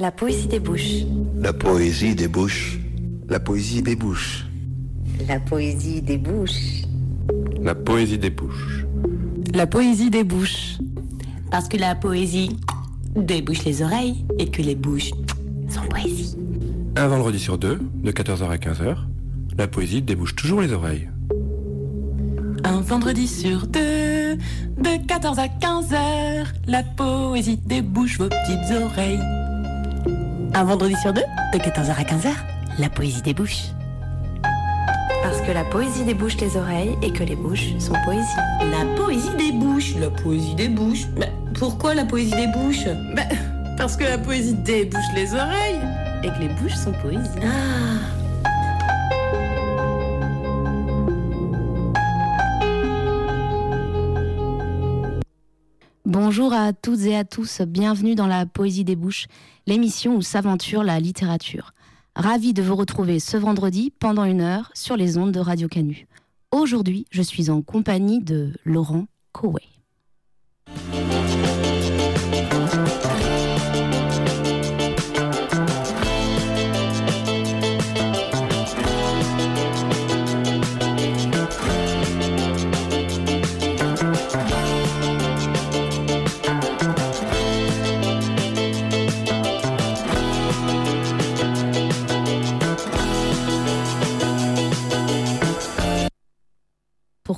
La poésie des bouches. La poésie des bouches. La poésie des bouches. La poésie des bouches. La poésie des bouches. La poésie des bouches. Parce que la poésie débouche les oreilles et que les bouches sont poésie. Un vendredi sur deux, de 14h à 15h, la poésie débouche toujours les oreilles. Un vendredi sur deux, de 14 à 15h, la poésie débouche vos petites oreilles. Un vendredi sur deux, de 14h à 15h, la poésie débouche. Parce que la poésie débouche les oreilles et que les bouches sont poésie. La poésie débouche, la poésie débouche. Mais pourquoi la poésie débouche bah, Parce que la poésie débouche les oreilles et que les bouches sont poésie. Ah Bonjour à toutes et à tous, bienvenue dans la Poésie des Bouches, l'émission où s'aventure la littérature. Ravi de vous retrouver ce vendredi pendant une heure sur les ondes de Radio Canu. Aujourd'hui, je suis en compagnie de Laurent Coway.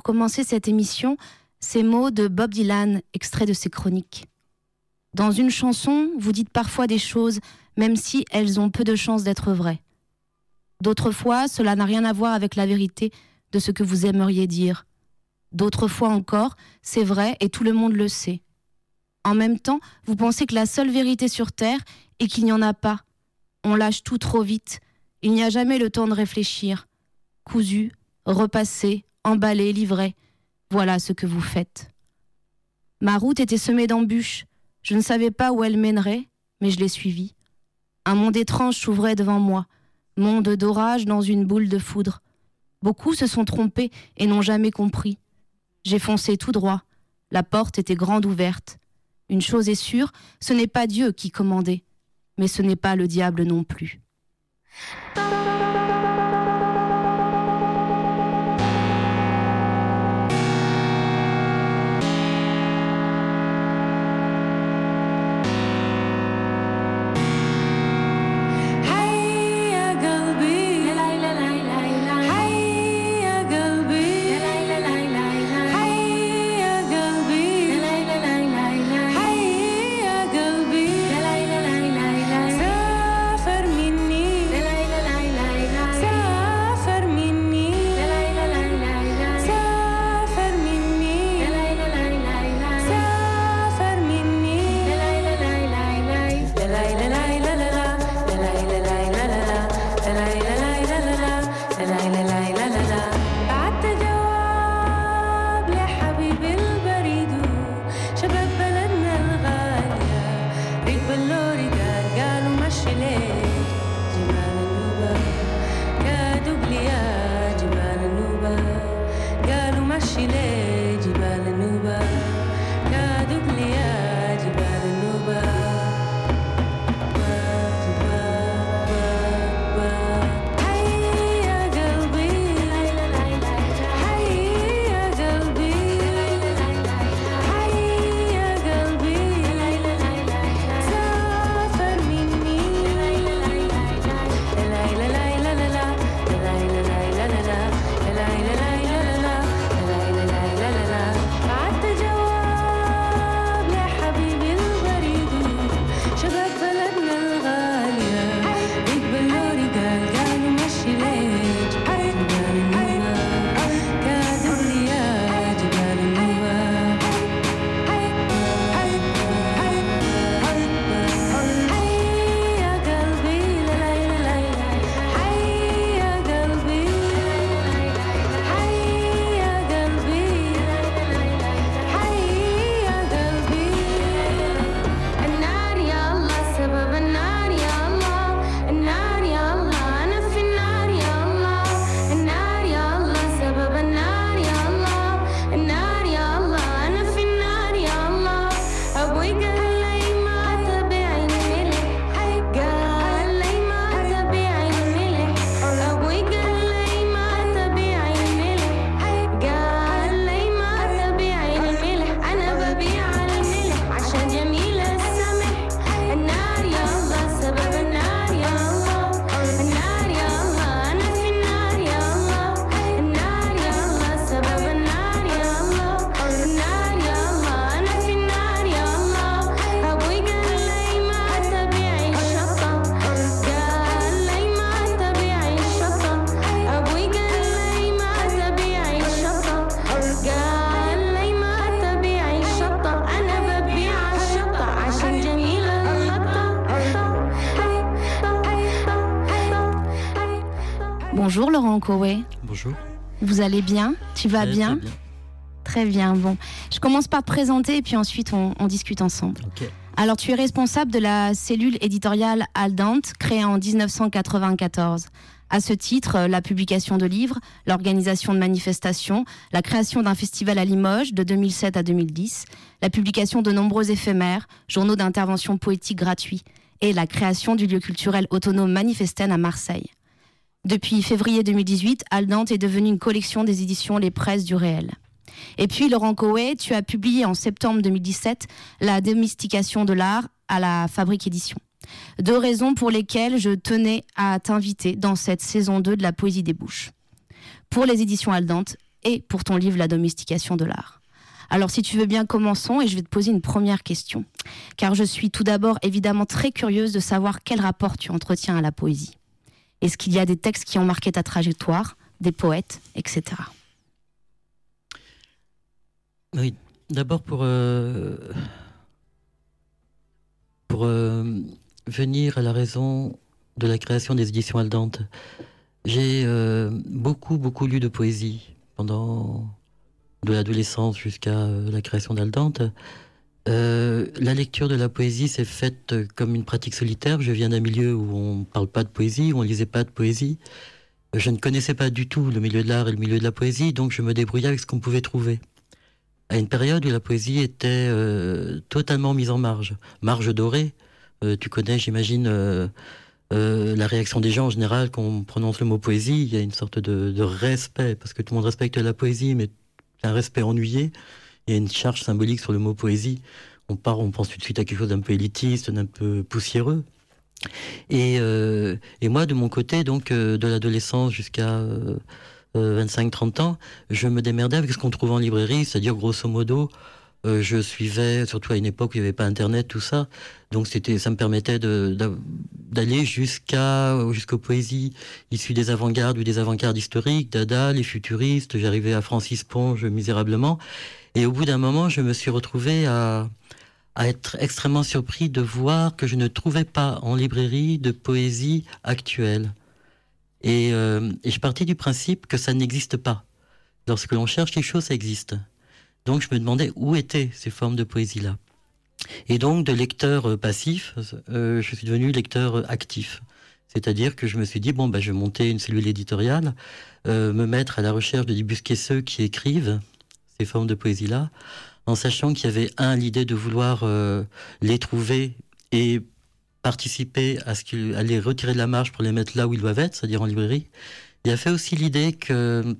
Pour commencer cette émission, ces mots de Bob Dylan, extraits de ses chroniques. Dans une chanson, vous dites parfois des choses, même si elles ont peu de chances d'être vraies. D'autres fois, cela n'a rien à voir avec la vérité de ce que vous aimeriez dire. D'autres fois encore, c'est vrai et tout le monde le sait. En même temps, vous pensez que la seule vérité sur Terre est qu'il n'y en a pas. On lâche tout trop vite. Il n'y a jamais le temps de réfléchir. Cousu, repassé, emballé, livré. Voilà ce que vous faites. Ma route était semée d'embûches. Je ne savais pas où elle mènerait, mais je l'ai suivie. Un monde étrange s'ouvrait devant moi, monde d'orage dans une boule de foudre. Beaucoup se sont trompés et n'ont jamais compris. J'ai foncé tout droit. La porte était grande ouverte. Une chose est sûre, ce n'est pas Dieu qui commandait, mais ce n'est pas le diable non plus. Bonjour. Vous allez bien? Tu vas bien? très bien. Très bien. Bon, je commence par te présenter et puis ensuite on, on discute ensemble. Ok. Alors, tu es responsable de la cellule éditoriale Aldante, créée en 1994. À ce titre, la publication de livres, l'organisation de manifestations, la création d'un festival à Limoges de 2007 à 2010, la publication de nombreux éphémères, journaux d'intervention poétique gratuits et la création du lieu culturel autonome Manifesten à Marseille. Depuis février 2018, Aldante est devenue une collection des éditions Les Presses du Réel. Et puis, Laurent Coé, tu as publié en septembre 2017 La domestication de l'art à la Fabrique Édition. Deux raisons pour lesquelles je tenais à t'inviter dans cette saison 2 de la Poésie des Bouches. Pour les éditions Aldante et pour ton livre La domestication de l'art. Alors, si tu veux bien, commençons et je vais te poser une première question. Car je suis tout d'abord évidemment très curieuse de savoir quel rapport tu entretiens à la poésie. Est-ce qu'il y a des textes qui ont marqué ta trajectoire, des poètes, etc. Oui, d'abord pour, euh, pour euh, venir à la raison de la création des éditions Aldante. J'ai euh, beaucoup, beaucoup lu de poésie pendant de l'adolescence jusqu'à la création d'Aldante. Euh, la lecture de la poésie s'est faite euh, comme une pratique solitaire. Je viens d'un milieu où on ne parle pas de poésie, où on ne lisait pas de poésie. Je ne connaissais pas du tout le milieu de l'art et le milieu de la poésie, donc je me débrouillais avec ce qu'on pouvait trouver à une période où la poésie était euh, totalement mise en marge. Marge dorée, tu connais, j'imagine, la réaction des gens en général quand on prononce le mot poésie. Il y a une sorte de, de respect, parce que tout le monde respecte la poésie, mais un respect ennuyé. Il y a une charge symbolique sur le mot poésie. On part, on pense tout de suite à quelque chose d'un peu élitiste, d'un peu poussiéreux. Et, euh, et moi, de mon côté, donc, euh, de l'adolescence jusqu'à euh, euh, 25-30 ans, je me démerdais avec ce qu'on trouve en librairie, c'est-à-dire grosso modo, euh, je suivais, surtout à une époque où il n'y avait pas Internet, tout ça, donc c'était, ça me permettait d'aller jusqu'à, jusqu'aux poésies issues des avant-gardes ou des avant-gardes historiques, Dada, les futuristes, j'arrivais à Francis Ponge misérablement, et au bout d'un moment, je me suis retrouvé à, à être extrêmement surpris de voir que je ne trouvais pas en librairie de poésie actuelle. Et, euh, je partais du principe que ça n'existe pas. Lorsque l'on cherche quelque chose, ça existe. Donc je me demandais où étaient ces formes de poésie-là. Et donc de lecteur euh, passif, euh, je suis devenu lecteur euh, actif. C'est-à-dire que je me suis dit, bon, bah, je vais monter une cellule éditoriale, me mettre à la recherche de débusquer ceux qui écrivent ces formes de poésie-là, en sachant qu'il y avait, un, l'idée de vouloir les trouver et participer à ce qu'ils à les retirer de la marge pour les mettre là où ils doivent être, c'est-à-dire en librairie. Il y a fait aussi l'idée que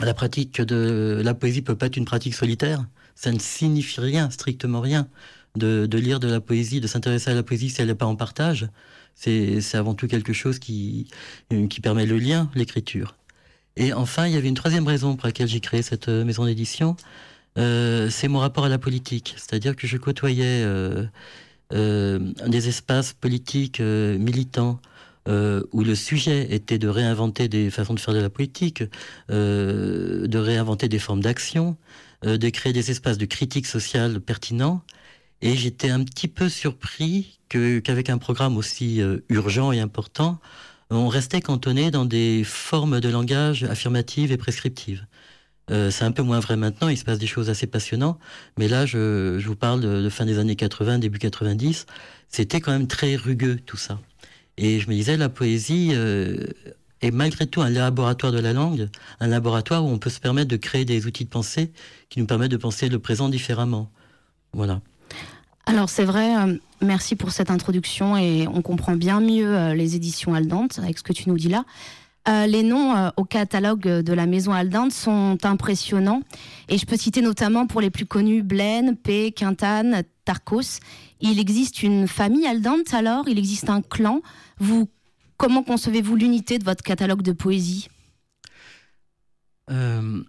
la pratique de la poésie peut pas être une pratique solitaire. Ça ne signifie rien, strictement rien, de, de lire de la poésie, de s'intéresser à la poésie si elle n'est pas en partage. C'est avant tout quelque chose qui, euh, qui permet le lien, l'écriture. Et enfin, il y avait une troisième raison pour laquelle j'ai créé cette euh, maison d'édition. Euh, c'est mon rapport à la politique. C'est-à-dire que je côtoyais euh, euh, des espaces politiques euh, militants euh, où le sujet était de réinventer des façons de faire de la politique, euh, de réinventer des formes d'action, euh, de créer des espaces de critique sociale pertinents. Et j'étais un petit peu surpris que, qu'avec un programme aussi euh, urgent et important, on restait cantonné dans des formes de langage affirmatives et prescriptives. Euh, c'est un peu moins vrai maintenant, il se passe des choses assez passionnantes, mais là, je, je vous parle de, de fin des années 80, début 90, c'était quand même très rugueux tout ça. Et je me disais, la poésie euh, est malgré tout un laboratoire de la langue, un laboratoire où on peut se permettre de créer des outils de pensée qui nous permettent de penser le présent différemment. Voilà. Alors c'est vrai, euh, merci pour cette introduction et on comprend bien mieux euh, les éditions Aldante avec ce que tu nous dis là. Euh, les noms euh, au catalogue de la maison Aldante sont impressionnants et je peux citer notamment pour les plus connus Blaine, P, Quintane, Tarcos. Il existe une famille Aldante alors? Il existe un clan Vous, Comment concevez-vous l'unité de votre catalogue de poésie? Euh,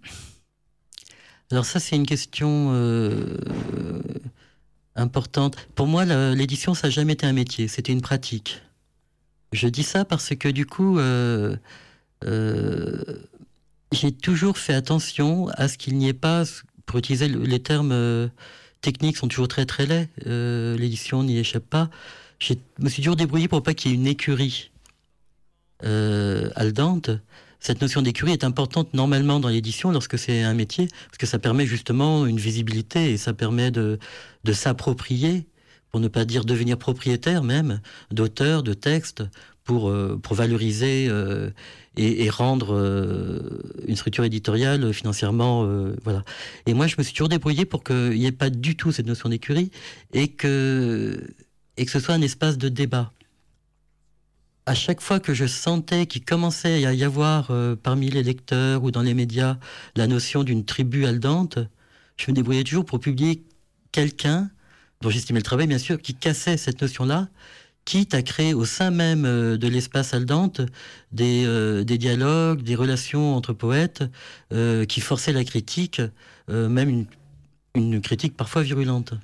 alors ça, c'est une question importante. Pour moi, l'édition, ça n'a jamais été un métier, c'était une pratique. Je dis ça parce que du coup, j'ai toujours fait attention à ce qu'il n'y ait pas, pour utiliser le- les termes euh, techniques sont toujours très très laids, euh, l'édition n'y échappe pas. Je me suis toujours débrouillé pour pas qu'il y ait une écurie. euh, al cette notion d'écurie est importante normalement dans l'édition lorsque c'est un métier, parce que ça permet justement une visibilité et ça permet de, de s'approprier, pour ne pas dire devenir propriétaire même, d'auteurs, de textes, pour, euh, pour valoriser euh, et, rendre euh, une structure éditoriale financièrement. Euh, voilà. Et moi, je me suis toujours débrouillé pour qu'il n'y ait pas du tout cette notion d'écurie et que, et que ce soit un espace de débat à chaque fois que je sentais qu'il commençait à y avoir euh, parmi les lecteurs ou dans les médias la notion d'une tribu aldante, je me débrouillais toujours pour publier quelqu'un dont j'estimais le travail, bien sûr, qui cassait cette notion-là, quitte à créer au sein même euh, de l'espace aldante des, euh, des, dialogues, des relations entre poètes euh, qui forçaient la critique, même une, une critique parfois virulente.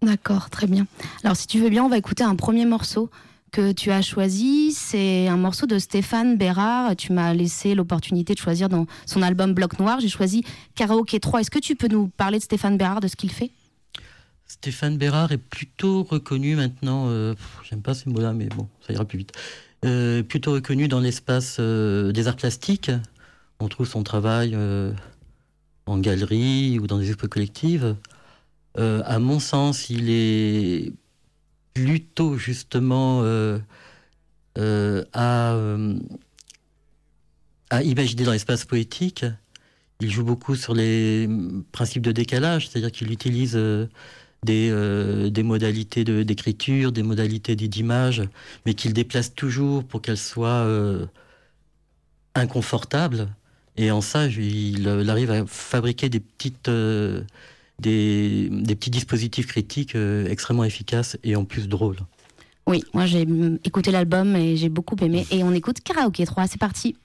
D'accord, très bien. Alors si tu veux bien, on va écouter un premier morceau que tu as choisi. C'est un morceau de Stéphane Bérard. Tu m'as laissé l'opportunité de choisir dans son album Bloc Noir. J'ai choisi Karaoké 3. Est-ce que tu peux nous parler de Stéphane Bérard, de ce qu'il fait? Stéphane Bérard est plutôt reconnu maintenant, euh, j'aime pas ces mots-là, mais bon, ça ira plus vite, euh, plutôt reconnu dans l'espace euh, des arts plastiques. On trouve son travail en galerie ou dans des expos collectives. À mon sens, il est plutôt justement à, à imaginer dans l'espace poétique. Il joue beaucoup sur les principes de décalage, c'est-à-dire qu'il utilise des, euh, des, modalités d'écriture, de, des modalités d'image, mais qu'il déplace toujours pour qu'elles soient euh, inconfortables. Et en ça, il, arrive à fabriquer des, petites, euh, des, des, petits dispositifs critiques extrêmement efficaces et en plus drôles. Oui, moi j'ai écouté l'album et j'ai beaucoup aimé. Et on écoute Karaoké 3, c'est parti.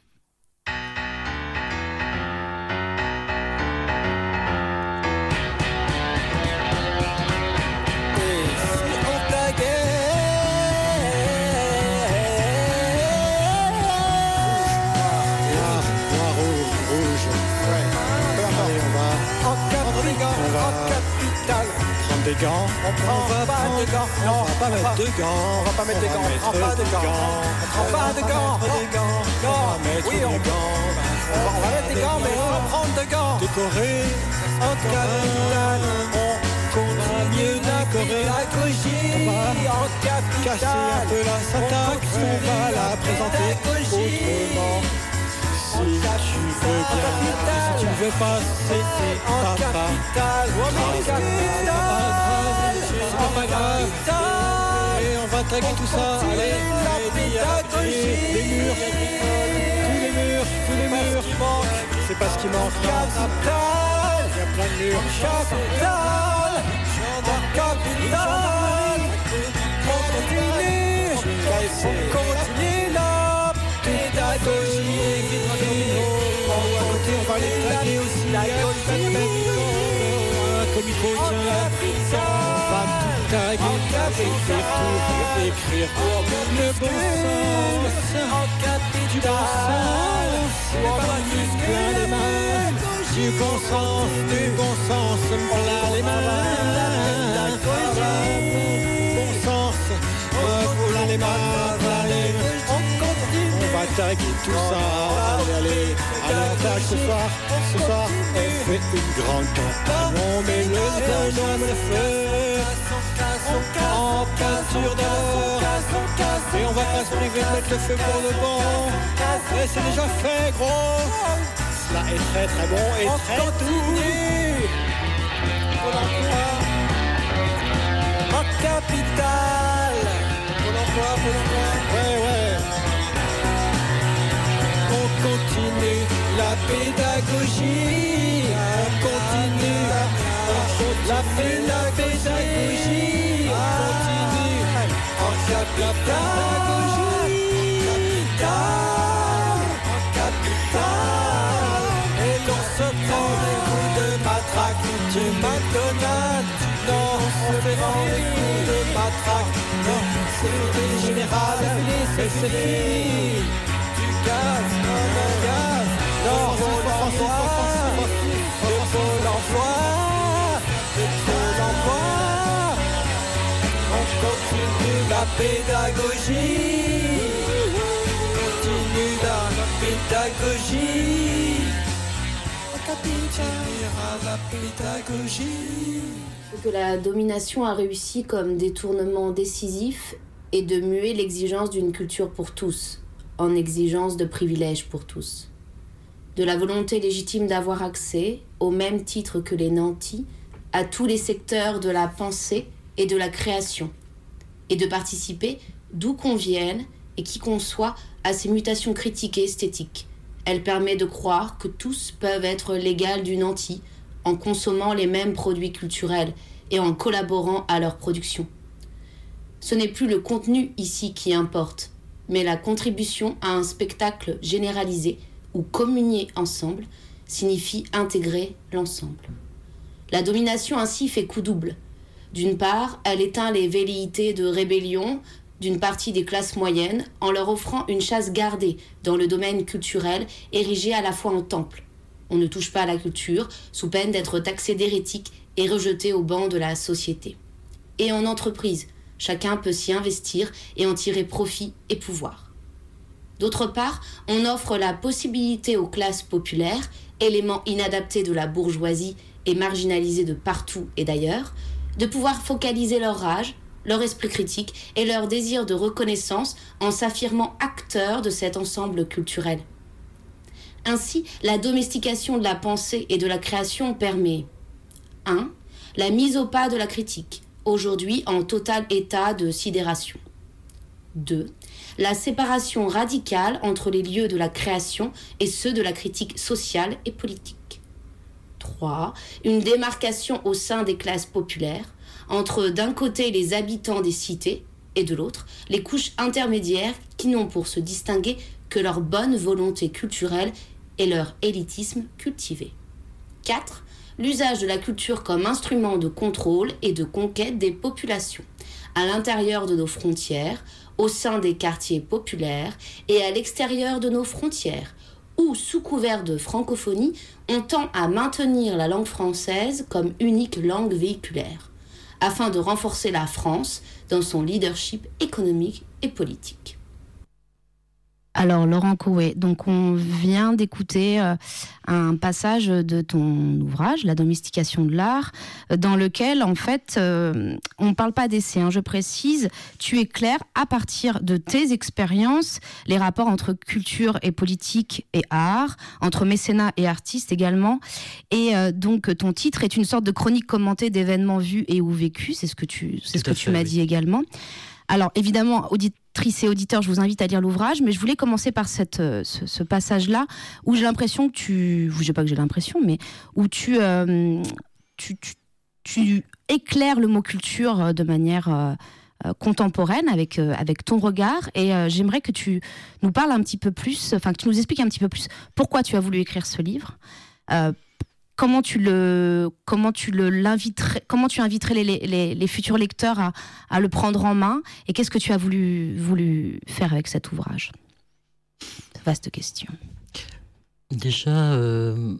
Des gants. On va pas de gants. Non, on va pas mettre de gants. On va pas mettre de gants. On prend pas de gants. On prend pas de gants. Oui, on on va mettre des gants, mais on va prendre de gants. Décorer en capitale. On continue la pédagogie en capitale. Casser un peu la syntaxe, on va la présenter autrement. Tu veux si tu veux pas, c'est en capitale. Pas. Et on va taguer tout ça. Allez, les murs, tous les murs, tous les murs. C'est pas ce qui manque. Capitale, il y a plein de murs. En capitale. On continue, on continue la. On va les aussi. La comme écrire le bon sens, du bon sens, du bon sens, du bon sens, plein les bon sens, les. Taguer tout ça, allez, allez, on tag ce soir, ce soir, on fait une grande campagne, on met le feu dans le feu, en peinture d'or, et on va pas se priver de mettre le feu pour le bon, et c'est déjà fait gros, cela est très très bon et très l'emploi, en capitale, pour l'emploi, pour l'emploi, pédagogie, on continue. La, pédagogie, on continue. En pédagogie, en capitale, et l'on se prend des coups de matraque. Du McDonald's, non, on fait des coups de matraque, non, c'est général, c'est pédagogie, continue la pédagogie. La que la domination a réussi comme détournement décisif est de muer l'exigence d'une culture pour tous en exigence de privilèges pour tous. De la volonté légitime d'avoir accès, au même titre que les nantis, à tous les secteurs de la pensée et de la création, et de participer, d'où qu'on vienne et qui qu'on soit, à ces mutations critiques et esthétiques. Elle permet de croire que tous peuvent être l'égal du nanti en consommant les mêmes produits culturels et en collaborant à leur production. Ce n'est plus le contenu ici qui importe, mais la contribution à un spectacle généralisé ou communier ensemble signifie intégrer l'ensemble. La domination ainsi fait coup double. D'une part, elle éteint les velléités de rébellion d'une partie des classes moyennes en leur offrant une chasse gardée dans le domaine culturel érigé à la fois en temple. On ne touche pas à la culture sous peine d'être taxé d'hérétique et rejeté au banc de la société. Et en entreprise, chacun peut s'y investir et en tirer profit et pouvoir. D'autre part, on offre la possibilité aux classes populaires, éléments inadaptés de la bourgeoisie et marginalisés de partout et d'ailleurs, de pouvoir focaliser leur rage, leur esprit critique et leur désir de reconnaissance en s'affirmant acteurs de cet ensemble culturel. Ainsi, la domestication de la pensée et de la création permet 1. La mise au pas de la critique, aujourd'hui en total état de sidération. 2. La séparation radicale entre les lieux de la création et ceux de la critique sociale et politique. 3. Une démarcation au sein des classes populaires entre d'un côté les habitants des cités et de l'autre les couches intermédiaires qui n'ont pour se distinguer que leur bonne volonté culturelle et leur élitisme cultivé. 4 l'usage de la culture comme instrument de contrôle et de conquête des populations, à l'intérieur de nos frontières, au sein des quartiers populaires et à l'extérieur de nos frontières, où, sous couvert de francophonie, on tend à maintenir la langue française comme unique langue véhiculaire, afin de renforcer la France dans son leadership économique et politique. Alors Laurent Coué, donc on vient d'écouter euh, un passage de ton ouvrage, La domestication de l'art, dans lequel en fait euh, on ne parle pas d'essai, hein, je précise, tu éclaires à partir de tes expériences les rapports entre culture et politique et art, entre mécénat et artiste également, et euh, donc ton titre est une sorte de chronique commentée d'événements vus et ou vécus, c'est ce que tu, c'est ce que tu m'as dit également. Alors évidemment, auditrices et auditeurs, je vous invite à lire l'ouvrage, mais je voulais commencer par cette, euh, ce, passage-là où j'ai l'impression que tu, je sais pas que j'ai l'impression, mais où tu, euh, tu, tu, éclaires le mot culture euh, de manière contemporaine avec, avec ton regard. Et j'aimerais que tu nous parles un petit peu plus, enfin que tu nous expliques un petit peu plus pourquoi tu as voulu écrire ce livre comment tu le comment tu le l'inviterais comment tu inviterais les, futurs lecteurs à, le prendre en main et qu'est-ce que tu as voulu faire avec cet ouvrage? Vaste question. Déjà euh,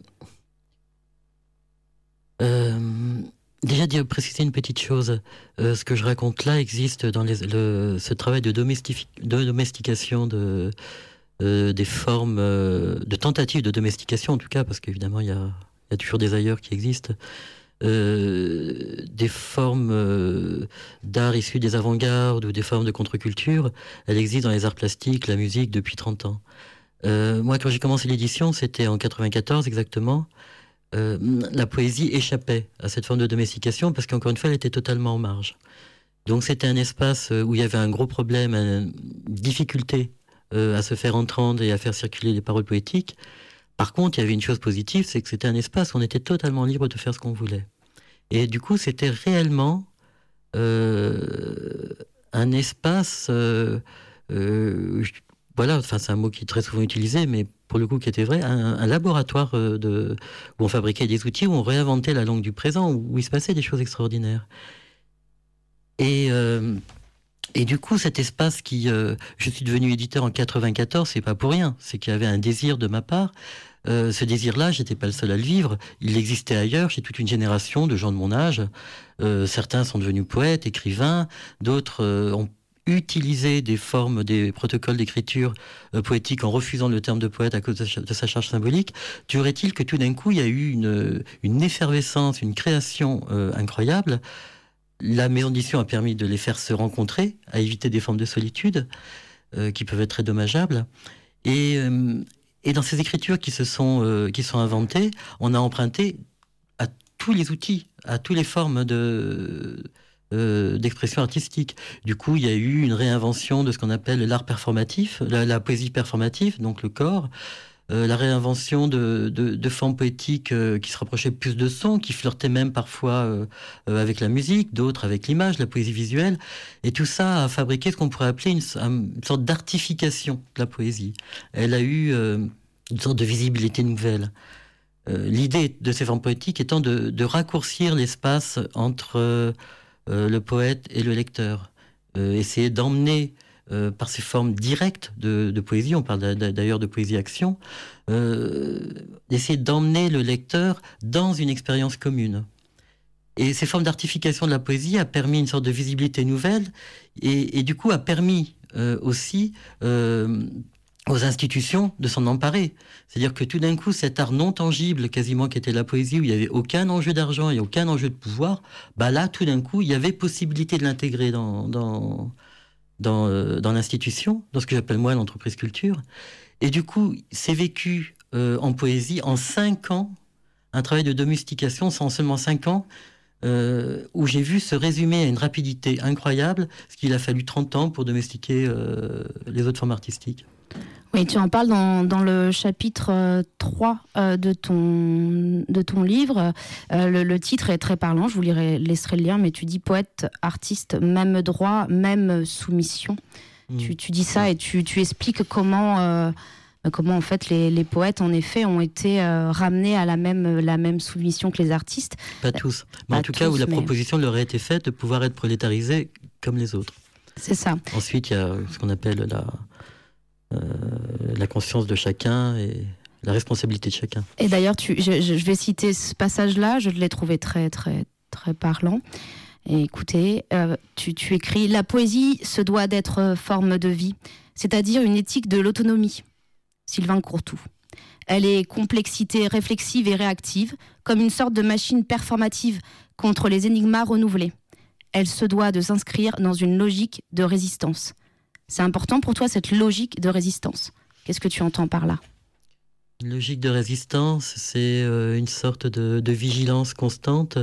euh, déjà dire préciser une petite chose. Euh, ce que je raconte là existe dans ce travail de, de domestication de des formes de tentatives de domestication en tout cas parce qu'évidemment il y a il y a toujours des ailleurs qui existent. Euh, des formes euh, d'art issus des avant-gardes ou des formes de contre-culture, elles existent dans les arts plastiques, la musique depuis 30 ans. Euh, moi, quand j'ai commencé l'édition, c'était en 94 exactement. la poésie échappait à cette forme de domestication parce qu'encore une fois, elle était totalement en marge. Donc c'était un espace où il y avait un gros problème, une difficulté à se faire entendre et à faire circuler les paroles poétiques. Par contre, il y avait une chose positive, c'est que c'était un espace où on était totalement libre de faire ce qu'on voulait. Et du coup, c'était réellement euh, un espace, euh, euh, voilà, enfin c'est un mot qui est très souvent utilisé, mais pour le coup qui était vrai, un, laboratoire où on fabriquait des outils, où on réinventait la langue du présent, où, il se passait des choses extraordinaires. Et et du coup, cet espace qui, je suis devenu éditeur en 94, c'est pas pour rien, c'est qu'il y avait un désir de ma part euh, ce désir-là, j'étais pas le seul à le vivre. Il existait ailleurs chez toute une génération de gens de mon âge. Euh, certains sont devenus poètes, écrivains, d'autres euh, ont utiliser des formes, des protocoles d'écriture euh, poétique en refusant le terme de poète à cause de, sa charge symbolique, durait-il que tout d'un coup, il y a eu une, une effervescence, une création euh, incroyable? La maison d'édition a permis de les faire se rencontrer, à éviter des formes de solitude euh, qui peuvent être très dommageables. Et, et dans ces écritures qui se sont, qui sont inventées, on a emprunté à tous les outils, à toutes les formes de euh, d'expression artistique. Du coup, il y a eu une réinvention de ce qu'on appelle l'art performatif, la, poésie performative, donc le corps. Euh, la réinvention de, de, formes poétiques euh, qui se rapprochaient plus de son, qui flirtaient même parfois avec la musique, d'autres avec l'image, la poésie visuelle. Et tout ça a fabriqué ce qu'on pourrait appeler une, sorte d'artification de la poésie. Elle a eu une sorte de visibilité nouvelle. L'idée de ces formes poétiques étant de, de raccourcir l'espace entre euh, le poète et le lecteur. Euh, essayer d'emmener euh, par ces formes directes de, poésie, on parle d'ailleurs de poésie-action, d'essayer d'emmener le lecteur dans une expérience commune. Et ces formes d'artification de la poésie a permis une sorte de visibilité nouvelle et, du coup a permis aussi aux institutions de s'en emparer. C'est-à-dire que tout d'un coup, cet art non tangible, quasiment qui était la poésie, où il n'y avait aucun enjeu d'argent et aucun enjeu de pouvoir, bah là, tout d'un coup, il y avait possibilité de l'intégrer dans, dans, euh, dans l'institution, dans ce que j'appelle moi l'entreprise culture. Et du coup, c'est vécu euh, en poésie en cinq ans, un travail de domestication, en seulement cinq ans, euh, où j'ai vu se résumer à une rapidité incroyable, ce qu'il a fallu 30 ans pour domestiquer les autres formes artistiques. Oui, tu en parles dans, dans le chapitre 3 euh, euh, de, ton, de ton livre. Euh, le, titre est très parlant, je vous lirai, laisserai le lien, mais tu dis poète, artiste, même droit, même soumission. Mm. Tu, tu, dis ça et tu, tu expliques comment, comment en fait les, les, poètes, en effet, ont été ramenés à la même, la même soumission que les artistes. Pas tous, mais en tout cas où la proposition leur a été faite de pouvoir être prolétarisés comme les autres. C'est ça. Ensuite, il y a ce qu'on appelle la la conscience de chacun et la responsabilité de chacun. Et d'ailleurs, je, vais citer ce passage-là, je l'ai trouvé très, très, très parlant. Écoutez, euh, tu, tu, écris La poésie se doit d'être forme de vie, c'est-à-dire une éthique de l'autonomie. Sylvain Courtou. Elle est complexité réflexive et réactive, comme une sorte de machine performative contre les énigmas renouvelés. Elle se doit de s'inscrire dans une logique de résistance. C'est important pour toi cette logique de résistance. Qu'est-ce que tu entends par là? Une logique de résistance, c'est euh, une sorte de, vigilance constante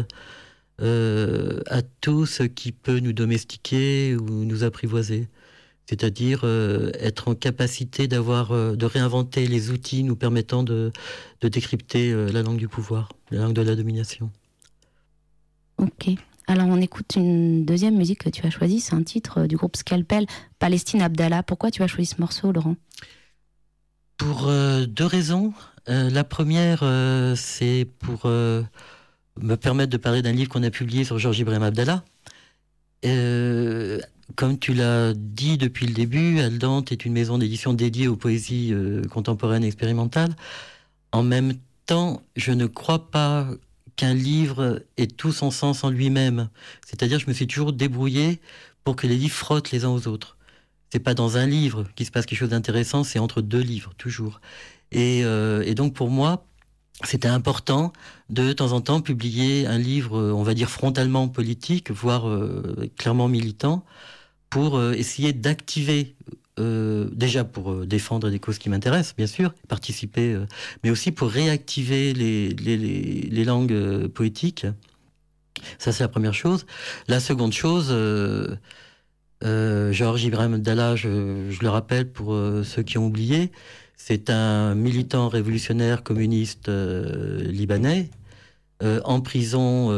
euh, à tout ce qui peut nous domestiquer ou nous apprivoiser. C'est-à-dire euh, être en capacité d'avoir, de réinventer les outils nous permettant de, de décrypter la langue du pouvoir, la langue de la domination. Ok. Alors on écoute une deuxième musique que tu as choisie, c'est un titre euh, du groupe Scalpel, Palestine Abdallah. Pourquoi tu as choisi ce morceau, Laurent? Pour euh, deux raisons. Euh, la première, c'est pour me permettre de parler d'un livre qu'on a publié sur Georges Ibrahim Abdallah. comme tu l'as dit depuis le début, Aldante est une maison d'édition dédiée aux poésies contemporaines et expérimentales. En même temps, je ne crois pas qu'un livre ait tout son sens en lui-même. C'est-à-dire, je me suis toujours débrouillé pour que les livres frottent les uns aux autres. C'est pas dans un livre qu'il se passe quelque chose d'intéressant, c'est entre deux livres, toujours. Et, euh, donc, pour moi, c'était important de, temps en temps publier un livre, on va dire frontalement politique, voire euh, clairement militant, pour euh, essayer d'activer euh, déjà pour euh, défendre des causes qui m'intéressent, bien sûr, participer, euh, mais aussi pour réactiver les, langues poétiques. Ça, c'est la première chose. La seconde chose, Georges Ibrahim Dalla, je, le rappelle pour ceux qui ont oublié, c'est un militant révolutionnaire communiste libanais. en prison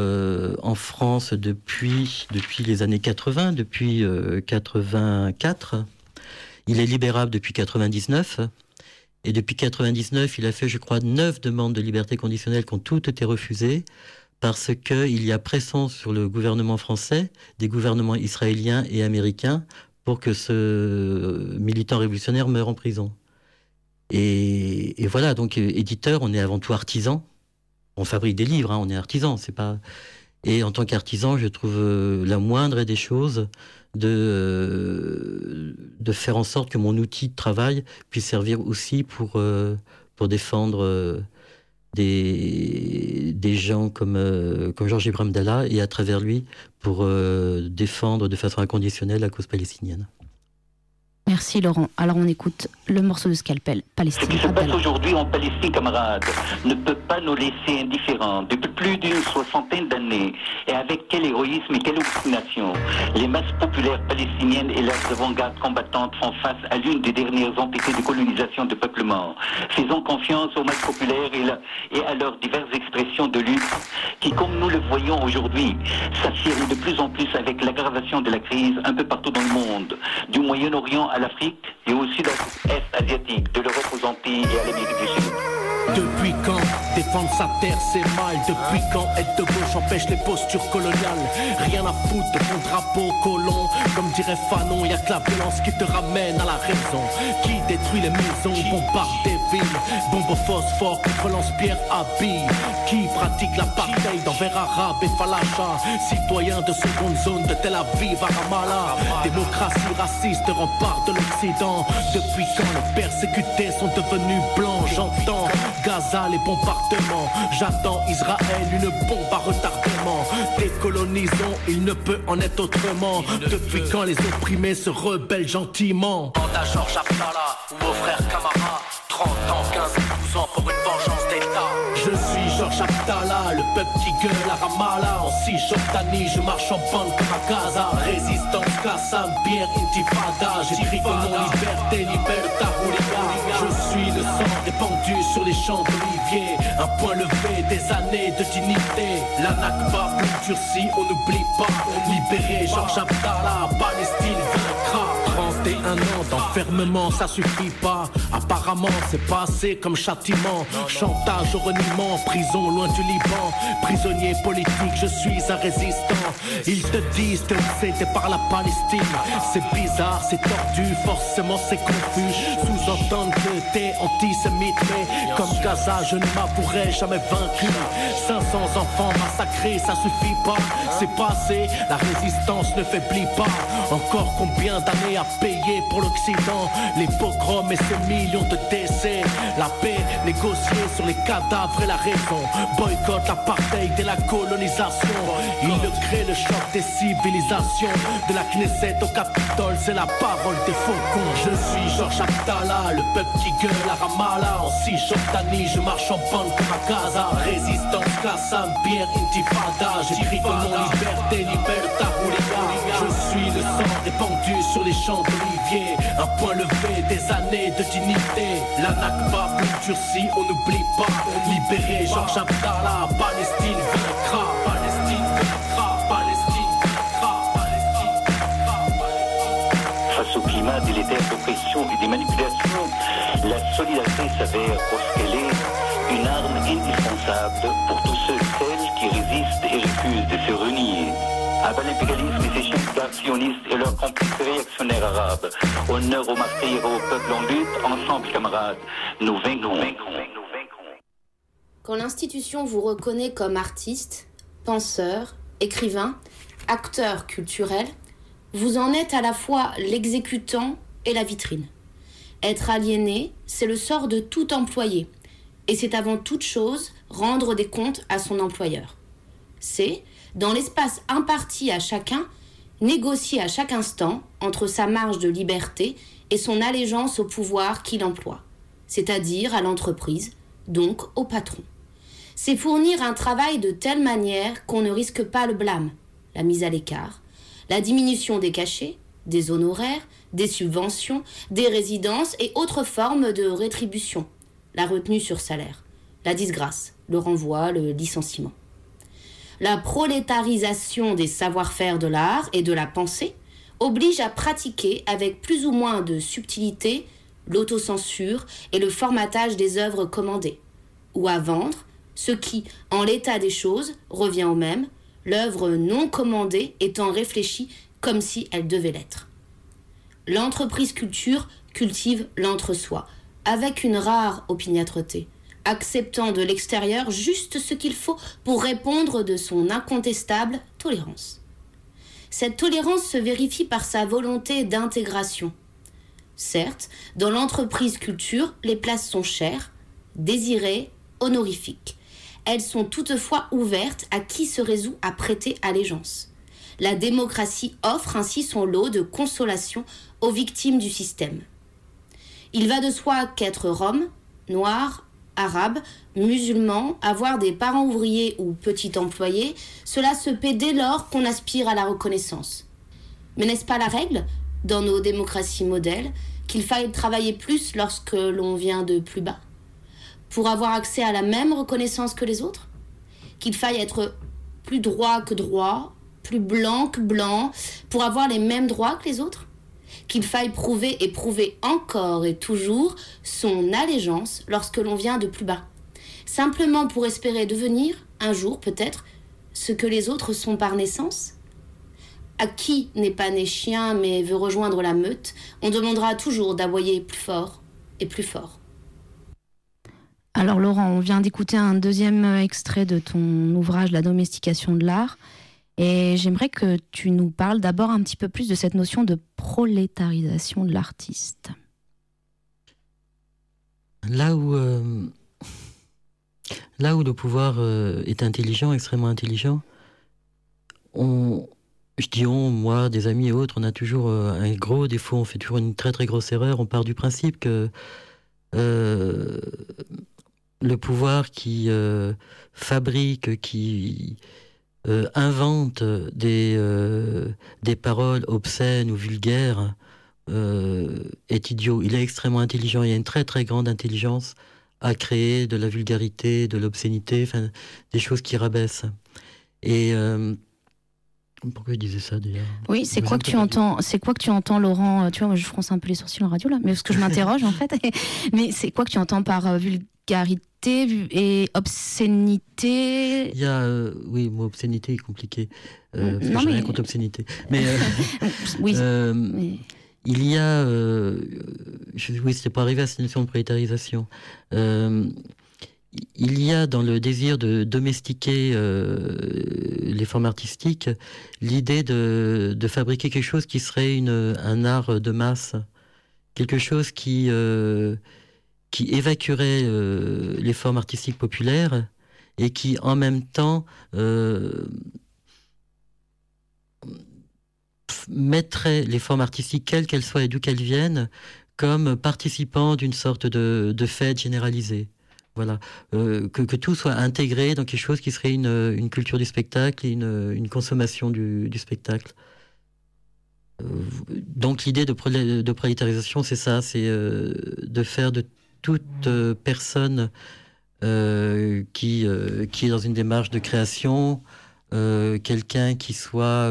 en France depuis, depuis les années 80, depuis 84. Il est libérable depuis 99. Et depuis 99, il a fait, je crois, neuf demandes de liberté conditionnelle qui ont toutes été refusées parce qu'il y a pression sur le gouvernement français, des gouvernements israéliens et américains pour que ce militant révolutionnaire meure en prison. Et, voilà, donc éditeur, on est avant tout artisan. On fabrique des livres, hein, on est artisan, c'est pas. Et en tant qu'artisan, je trouve euh, la moindre des choses de, de faire en sorte que mon outil de travail puisse servir aussi pour, euh, pour défendre euh, des, gens comme, euh, comme Georges Ibrahim Dalla et à travers lui pour défendre de façon inconditionnelle la cause palestinienne. Merci Laurent. Alors on écoute le morceau de Scalpel, Ce Palestine. qui se passe aujourd'hui en Palestine, camarades, ne peut pas nous laisser indifférents. Depuis plus d'une soixantaine d'années, et avec quel héroïsme et quelle obstination, les masses populaires palestiniennes et leurs avant-gardes combattantes font face à l'une des dernières entités de colonisation de peuplement. Faisons confiance aux masses populaires et, la- et à leurs diverses expressions de lutte, qui, comme nous le voyons aujourd'hui, s'affirment de plus en plus avec l'aggravation de la crise un peu partout dans le monde, du Moyen-Orient à l'Afrique et au sud-est asiatique, de l'Europe aux Antilles et à l'Amérique du Sud. Depuis quand défendre sa terre c'est mal? Depuis quand être de gauche empêche les postures coloniales? Rien à foutre de ton drapeau colon. Comme dirait Fanon, y a que la violence qui te ramène à la raison. Qui détruit les maisons, bombarde des villes Bombe phosphore, contre lance-pierre habille Qui pratique l'apartheid envers Arabes et Falacha. Citoyens de seconde zone de Tel Aviv à Ramallah. Démocratie raciste rempart de l'Occident. Depuis quand les persécutés sont devenus blancs? J'entends Gaza les bombardements. J'attends Israël une bombe à retardement. Décolonisons, il ne peut en être autrement. Depuis quand les opprimés se rebellent gentiment? Bande à Georges Abdallah ou au frère Camara 30 ans, pour une vengeance d'État. Je suis Georges Actala, le peuple qui gueule à Ramallah. En Cisjordanie, je marche en bande comme à Gaza. Résistance, Kassam, bière, intifada. J'ai dit que mon liberté libère ta Je suis le sang répandu sur les champs d'olivier. Un point levé, des années de dignité. La NACBA, durci, on n'oublie pas. Libérer Georges Abdallah, Palestine, un an d'enfermement, ça suffit pas. Apparemment, c'est passé comme châtiment. Chantage au reniement, prison loin du Liban. Prisonnier politique, je suis un résistant. Ils te disent que c'était par la Palestine. C'est bizarre, c'est tordu, forcément c'est confus. Sous-entendre que t'es antisémite, mais comme Gaza, je ne m'avouerai jamais vaincu. 500 enfants massacrés, ça suffit pas. C'est passé, la résistance ne faiblit pas. Encore combien d'années à paix payer pour l'Occident. Les pogroms et ces millions de décès. La paix négociée sur les cadavres et la raison. Boycott l'apartheid et la colonisation. Il crée le choc des civilisations. De la Knesset au Capitole, c'est la parole des faucons. Je suis Georges Abdallah, le peuple qui gueule à Ramallah. En Cisjordanie, je marche en bande à Gaza. Résistance, Qassam, bière, intifada. J'écris comme mon liberté, liberta, hooligan suis le sang répandu sur les champs d'olivier Un point levé, des années de dignité La plus durcie, on n'oublie pas Libérer Georges Abdallah, Palestine vaincra Palestine vaincra, Palestine vaincra, Palestine Face au climat délétère d'oppression et des manipulations, la solidarité s'avère pour ce qu'elle est une arme indispensable pour tous ceux celles qui résistent et refusent de se renier. Abat l'impérialisme et ses chefs sionistes et leurs complices réactionnaires arabes. Honneur aux martyrs et au peuple en lutte, ensemble camarades, nous vaincrons. Quand l'institution vous reconnaît comme artiste, penseur, écrivain, acteur culturel, vous en êtes à la fois l'exécutant et la vitrine. Être aliéné, c'est le sort de tout employé, et c'est avant toute chose rendre des comptes à son employeur. C'est, dans l'espace imparti à chacun, négocier à chaque instant entre sa marge de liberté et son allégeance au pouvoir qu'il emploie, c'est-à-dire à l'entreprise, donc au patron. C'est fournir un travail de telle manière qu'on ne risque pas le blâme, la mise à l'écart, la diminution des cachets, des honoraires, des subventions, des résidences et autres formes de rétribution, la retenue sur salaire, la disgrâce, le renvoi, le licenciement. La prolétarisation des savoir-faire de l'art et de la pensée oblige à pratiquer avec plus ou moins de subtilité l'autocensure et le formatage des œuvres commandées, ou à vendre ce qui, en l'état des choses, revient au même, l'œuvre non commandée étant réfléchie comme si elle devait l'être. L'entreprise culture cultive l'entre-soi, avec une rare opiniâtreté, acceptant de l'extérieur juste ce qu'il faut pour répondre de son incontestable tolérance. Cette tolérance se vérifie par sa volonté d'intégration. Certes, dans l'entreprise culture, les places sont chères, désirées, honorifiques. Elles sont toutefois ouvertes à qui se résout à prêter allégeance. La démocratie offre ainsi son lot de consolation aux victimes du système. Il va de soi qu'être rome, noir, arabe, musulman, avoir des parents ouvriers ou petits employés, cela se paie dès lors qu'on aspire à la reconnaissance. Mais n'est-ce pas la règle, dans nos démocraties modèles, qu'il faille travailler plus lorsque l'on vient de plus bas? Pour avoir accès à la même reconnaissance que les autres? Qu'il faille être plus droit que droit, plus blanc que blanc, pour avoir les mêmes droits que les autres? Qu'il faille prouver et prouver encore et toujours son allégeance lorsque l'on vient de plus bas, simplement pour espérer devenir, un jour peut-être, ce que les autres sont par naissance À qui n'est pas né chien mais veut rejoindre la meute, on demandera toujours d'aboyer plus fort et plus fort. Alors Laurent, on vient d'écouter un deuxième extrait de ton ouvrage La domestication de l'art. Et j'aimerais que tu nous parles d'abord un petit peu plus de cette notion de prolétarisation de l'artiste. Là où, euh, là où le pouvoir euh, est intelligent, extrêmement intelligent, on, je dis on, moi, des amis et autres, on a toujours euh, un gros défaut, on fait toujours une très très grosse erreur. On part du principe que le pouvoir qui fabrique, qui euh, invente des, euh, des paroles obscènes ou vulgaires euh, est idiot. Il est extrêmement intelligent. Il y a une très très grande intelligence à créer de la vulgarité, de l'obscénité, enfin, des choses qui rabaissent. Et pourquoi je disais ça d'ailleurs? Oui, c'est quoi que tu entends C'est quoi que tu entends, Laurent? Tu vois, moi je fronce un peu les sourcils en radio là, mais parce que je m'interroge en fait. mais c'est quoi que tu entends par vulgarité? Et obscénité. Il y a, euh, oui, moi, obscénité est compliqué. Euh, parce non, mais... rien contre obscénité. Mais, euh, oui. Mais... Il y a, je, oui, c'était pas arrivé à cette notion de prétarisation. il y a dans le désir de domestiquer les formes artistiques l'idée de, de, fabriquer quelque chose qui serait une, un art de masse, quelque chose qui qui évacuerait euh, les formes artistiques populaires et qui en même temps euh, mettrait les formes artistiques, quelles qu'elles soient et d'où qu'elles viennent, comme participant d'une sorte de, fête généralisée. Voilà, euh, que, tout soit intégré dans quelque chose qui serait une, culture du spectacle une, une consommation du, spectacle. donc l'idée de, de prolétarisation, c'est ça, c'est de faire de toute euh, personne euh, qui, euh, qui est dans une démarche de création, quelqu'un qui soit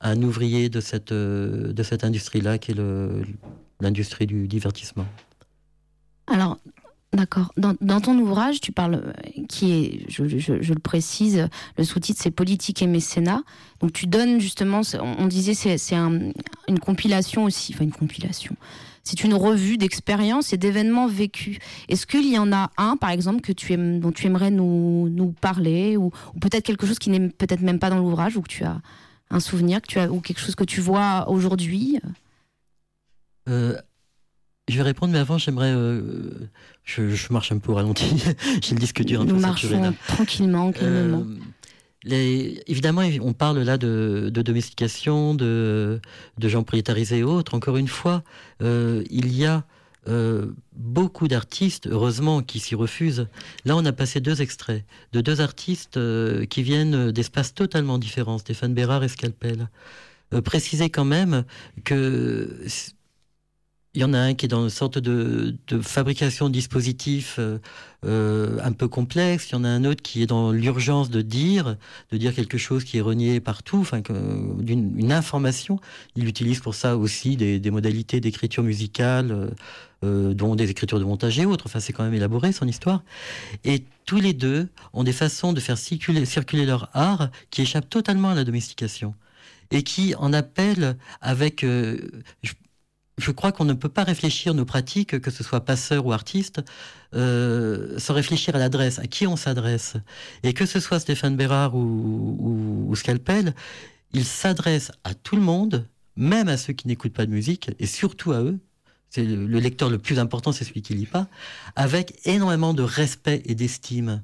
un ouvrier de cette, de cette industrie-là, qui est l'industrie du divertissement. Alors, D'accord. Dans, ton ouvrage, tu parles, qui est, je, le précise, le sous-titre c'est Politique et mécénat. Donc tu donnes justement, on disait c'est une compilation aussi, enfin une compilation c'est une revue d'expériences et d'événements vécus. Est-ce qu'il y en a un, par exemple, que tu aimes, dont tu aimerais nous, nous parler, ou, peut-être quelque chose qui n'est peut-être même pas dans l'ouvrage, ou que tu as un souvenir, que tu as, ou quelque chose que tu vois aujourd'hui? Euh, Je vais répondre, mais avant, j'aimerais. Euh, je, marche un peu au ralenti. J'ai le disque dur un Nous marchons tranquillement, calmement. Euh, évidemment, on parle là de, domestication, de, gens prolétarisés et autres. Encore une fois, euh, il y a euh, beaucoup d'artistes, heureusement, qui s'y refusent. Là, on a passé deux extraits de deux artistes euh, qui viennent d'espaces totalement différents, Stéphane Bérard et Scalpel. préciser quand même que il y en a un qui est dans une sorte de, fabrication de dispositifs euh, euh, un peu complexe. Il y en a un autre qui est dans l'urgence de dire, de dire quelque chose qui est renié partout, enfin, d'une une information. Il utilise pour ça aussi des, modalités d'écriture musicale, euh, dont des écritures de montage et autres. Enfin, c'est quand même élaboré son histoire. Et tous les deux ont des façons de faire circuler, circuler leur art qui échappent totalement à la domestication et qui en appellent avec, je crois qu'on ne peut pas réfléchir nos pratiques, que ce soit passeur ou artiste, euh, sans réfléchir à l'adresse, à qui on s'adresse. Et que ce soit Stéphane Bérard ou, Scalpel, il s'adresse à tout le monde, même à ceux qui n'écoutent pas de musique, et surtout à eux. C'est le, le lecteur le plus important, c'est celui qui lit pas, avec énormément de respect et d'estime.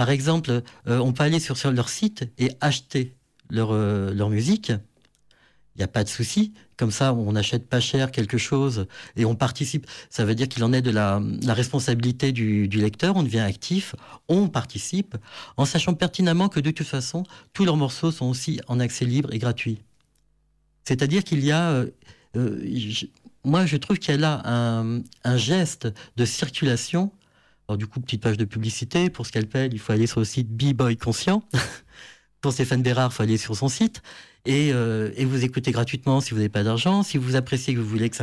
Par exemple, euh, on peut aller sur, leur site et acheter leur, euh, leur musique. Il n'y a pas de souci. Comme ça, on n'achète pas cher quelque chose et on participe. Ça veut dire qu'il en est de la, responsabilité du, lecteur. On devient actif, on participe, en sachant pertinemment que de toute façon, tous leurs morceaux sont aussi en accès libre et gratuit. C'est-à-dire qu'il y a, euh, euh, moi je trouve qu'il y a là un, un geste de circulation. Alors du coup, petite page de publicité. Pour Scalpel, il faut aller sur le site B-Boy Conscient. pour Stéphane Bérard, il faut aller sur son site. Et, euh, et vous écoutez gratuitement si vous n'avez pas d'argent. Si vous appréciez que vous voulez que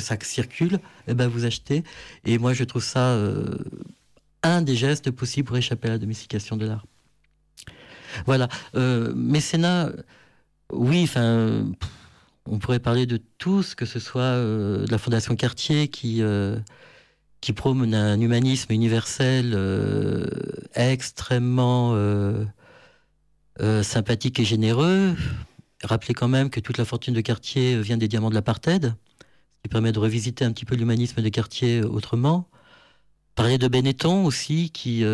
ça, circule, eh ben vous achetez. Et moi, je trouve ça euh, un des gestes possibles pour échapper à la domestication de l'art. Voilà. Euh, mécénat, oui, enfin, on pourrait parler de tous, que ce soit euh, de la Fondation Cartier qui, qui un humanisme universel extrêmement euh, sympathique et généreux. Rappelez quand même que toute la fortune de Cartier euh, vient des diamants de l'apartheid, ce qui permet de revisiter un petit peu l'humanisme de Cartier euh, autrement. Parler de Benetton aussi, qui,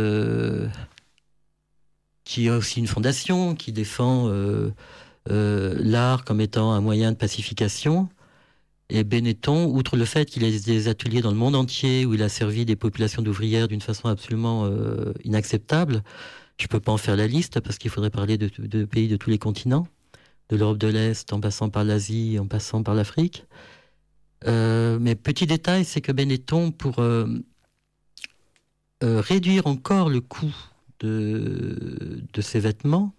qui a aussi une fondation, qui défend l'art comme étant un moyen de pacification. Et Benetton, outre le fait qu'il ait des ateliers dans le monde entier où il a servi des populations d'ouvrières d'une façon absolument inacceptable, je ne peux pas en faire la liste parce qu'il faudrait parler de, pays de tous les continents, de l'Europe de l'Est en passant par l'Asie, en passant par l'Afrique. Euh, mais petit détail, c'est que Benetton, pour euh, euh, réduire encore le coût de, de ses vêtements,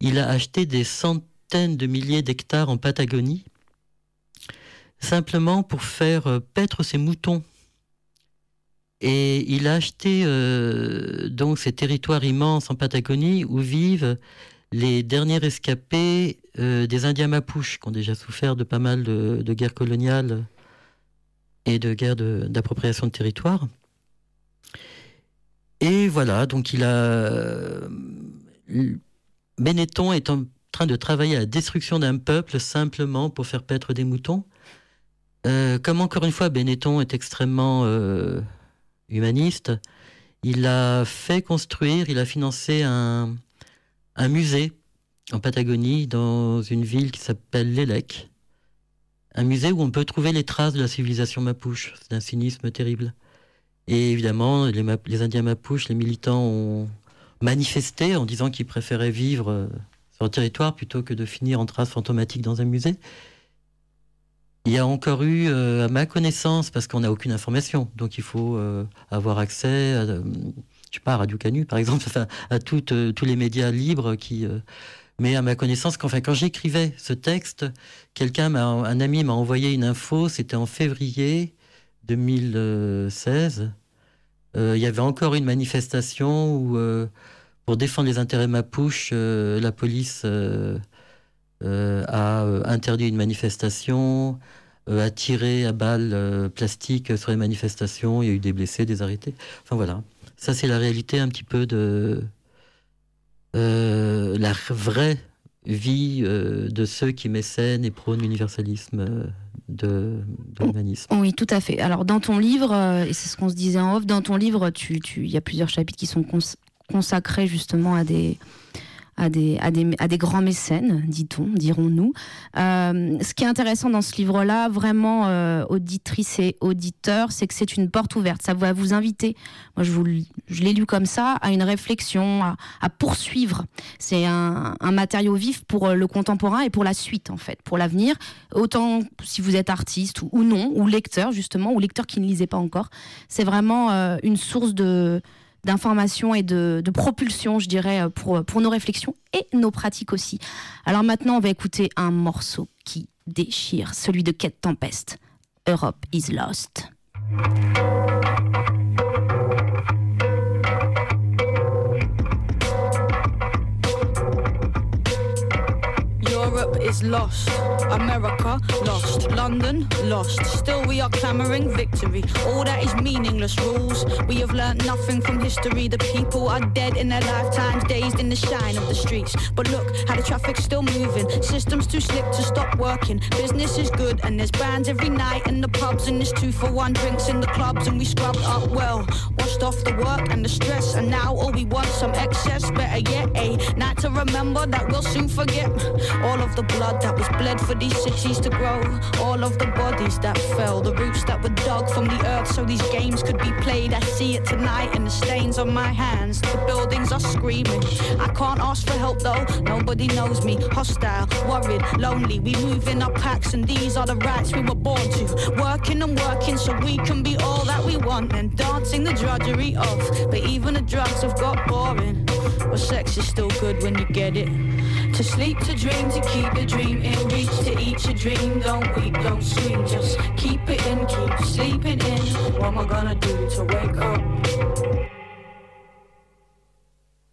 il a acheté des centaines de milliers d'hectares en Patagonie, simplement pour faire paître ses moutons. Et il a acheté euh, donc ces territoires immenses en Patagonie où vivent les derniers rescapés euh, des Indiens Mapuches, qui ont déjà souffert de pas mal de, de guerres coloniales et de guerres de- d'appropriation de, territoire. Et voilà, donc il a. euh, Benetton est en train de travailler à la destruction d'un peuple simplement pour faire paître des moutons. Comme encore une fois, Benetton est extrêmement humaniste, il a fait construire, il a financé un, musée en Patagonie, dans une ville qui s'appelle Lélec. Un musée où on peut trouver les traces de la civilisation mapuche. C'est un cynisme terrible. Et évidemment, les, les Indiens mapuches, les militants ont manifesté en disant qu'ils préféraient vivre euh, sur le territoire plutôt que de finir en traces fantomatiques dans un musée. Il y a encore eu, euh, à ma connaissance, parce qu'on n'a aucune information, donc il faut euh, avoir accès à, euh, je sais pas, à Radio Canu, par exemple, enfin, à toutes, tous les médias libres mais à ma connaissance, qu'enfin, quand j'écrivais ce texte, quelqu'un, un ami m'a envoyé une info, c'était en février 2016. Euh, il y avait encore une manifestation où, pour défendre les intérêts mapuches, euh, la police euh, euh, a euh, interdit une manifestation, euh, a tiré à balles euh, plastiques sur les manifestations. Il y a eu des blessés, des arrêtés. Enfin voilà. Ça, c'est la réalité un petit peu de euh, la vraie vie euh, de ceux qui mécènent et prônent l'universalisme euh, de, de l'humanisme. Oui, tout à fait. Alors, dans ton livre, euh, et c'est ce qu'on se disait en off, dans ton livre, tu, tu, il y a plusieurs chapitres qui sont cons- consacrés justement à des, à des, à des, à des grands mécènes, dit-on, dirons-nous. Euh, ce qui est intéressant dans ce livre-là, vraiment, euh, auditrice et auditeur, c'est que c'est une porte ouverte. Ça va vous inviter, moi je, l'ai lu comme ça, à une réflexion, à, poursuivre. C'est un, matériau vif pour euh, le contemporain et pour la suite, en fait, pour l'avenir. Autant si vous êtes artiste ou, ou non, ou lecteur, justement, ou lecteur qui ne lisait pas encore. C'est vraiment euh, une source de d'information et de, propulsion, je dirais, euh, pour, pour nos réflexions et nos pratiques aussi. Alors maintenant, on va écouter un morceau qui déchire, celui de Kate Tempest. Europe is lost. Lost. America lost. London lost. Still we are clamoring victory. All that is meaningless rules. We have learnt nothing from history. The people are dead in their lifetimes, dazed in the shine of the streets. But look how the traffic's still moving. Systems too slick to stop working. Business is good and there's bands every night in the and there's two for one drinks in the clubs and we scrubbed up well. Washed off the work and the stress and now all we want some excess. Better yet, a night to remember that we'll soon forget. All of the blood that was bled for these cities to grow. All of the bodies that fell, the roots that were dug from the earth so these games could be played. I see it tonight in the stains on my hands. The buildings are screaming. I can't ask for help though, nobody knows me. Hostile, worried, lonely. We move in our packs and these are the rights we were born to. Working and working so we can be all that we want and dancing the drudgery off. But even the drugs have got boring. But sex is still good when you get it. To sleep, to dream, to keep the dream in reach, to eat your dream. Don't weep, don't scream, just keep it in, keep sleeping in. What am I gonna do to wake up?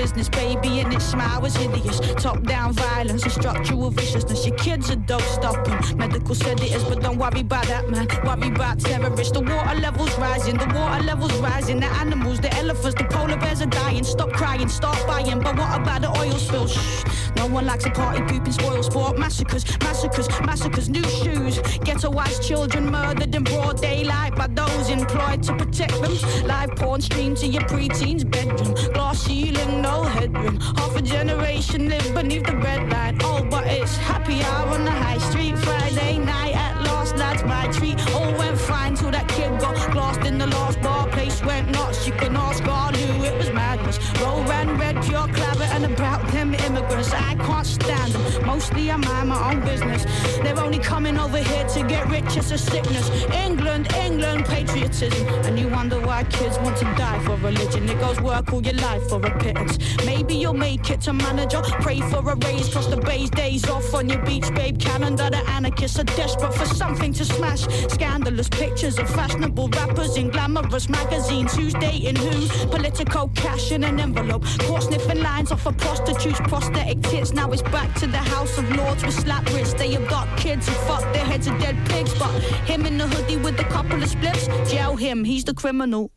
business, baby, and its smile was hideous. Top down violence and structural viciousness. Your kids are dope stopping. Medical said it is, but don't worry about that, man. Worry about terrorists. The water levels rising, the water levels rising. The animals, the elephants, the polar bears are dying. Stop crying, start buying. But what about the oil spill? Shh. No one likes a party pooping spoil sport. Massacres, massacres, massacres. New shoes. Ghettoized children murdered in broad daylight by those employed to protect them. Live porn streamed to your preteen's bedroom. Glass ceiling, no headroom. Half a generation live beneath the red light. Oh, but it's happy hour on the high street. Friday night at last, that's my treat. All went fine till that kid got lost in the last bar. Place went nuts. You can ask God who it was madness. Roll ran red, pure clabber, and about them immigrants. I can't stand them. Mostly I mind my own business. They're only coming over here to get rich. It's a sickness. England, England, patriotism. And you wonder why kids want to die for religion. It goes work all your life for a pittance. Maybe you'll make it to manager. Pray for a raise, cross the bay's days off on your beach, babe. Calendar, the anarchists are desperate for something to smash. Scandalous pictures of fashionable rappers in glamorous magazines. Who's dating who? Political cash in an envelope. Caught sniffing lines off of prostitutes, prosthetic tits. Now it's back to the House of Lords with slap wrists. They abduct kids and fuck their heads of dead pigs. But him in the hoodie with a couple of spliffs, jail him, he's the criminal.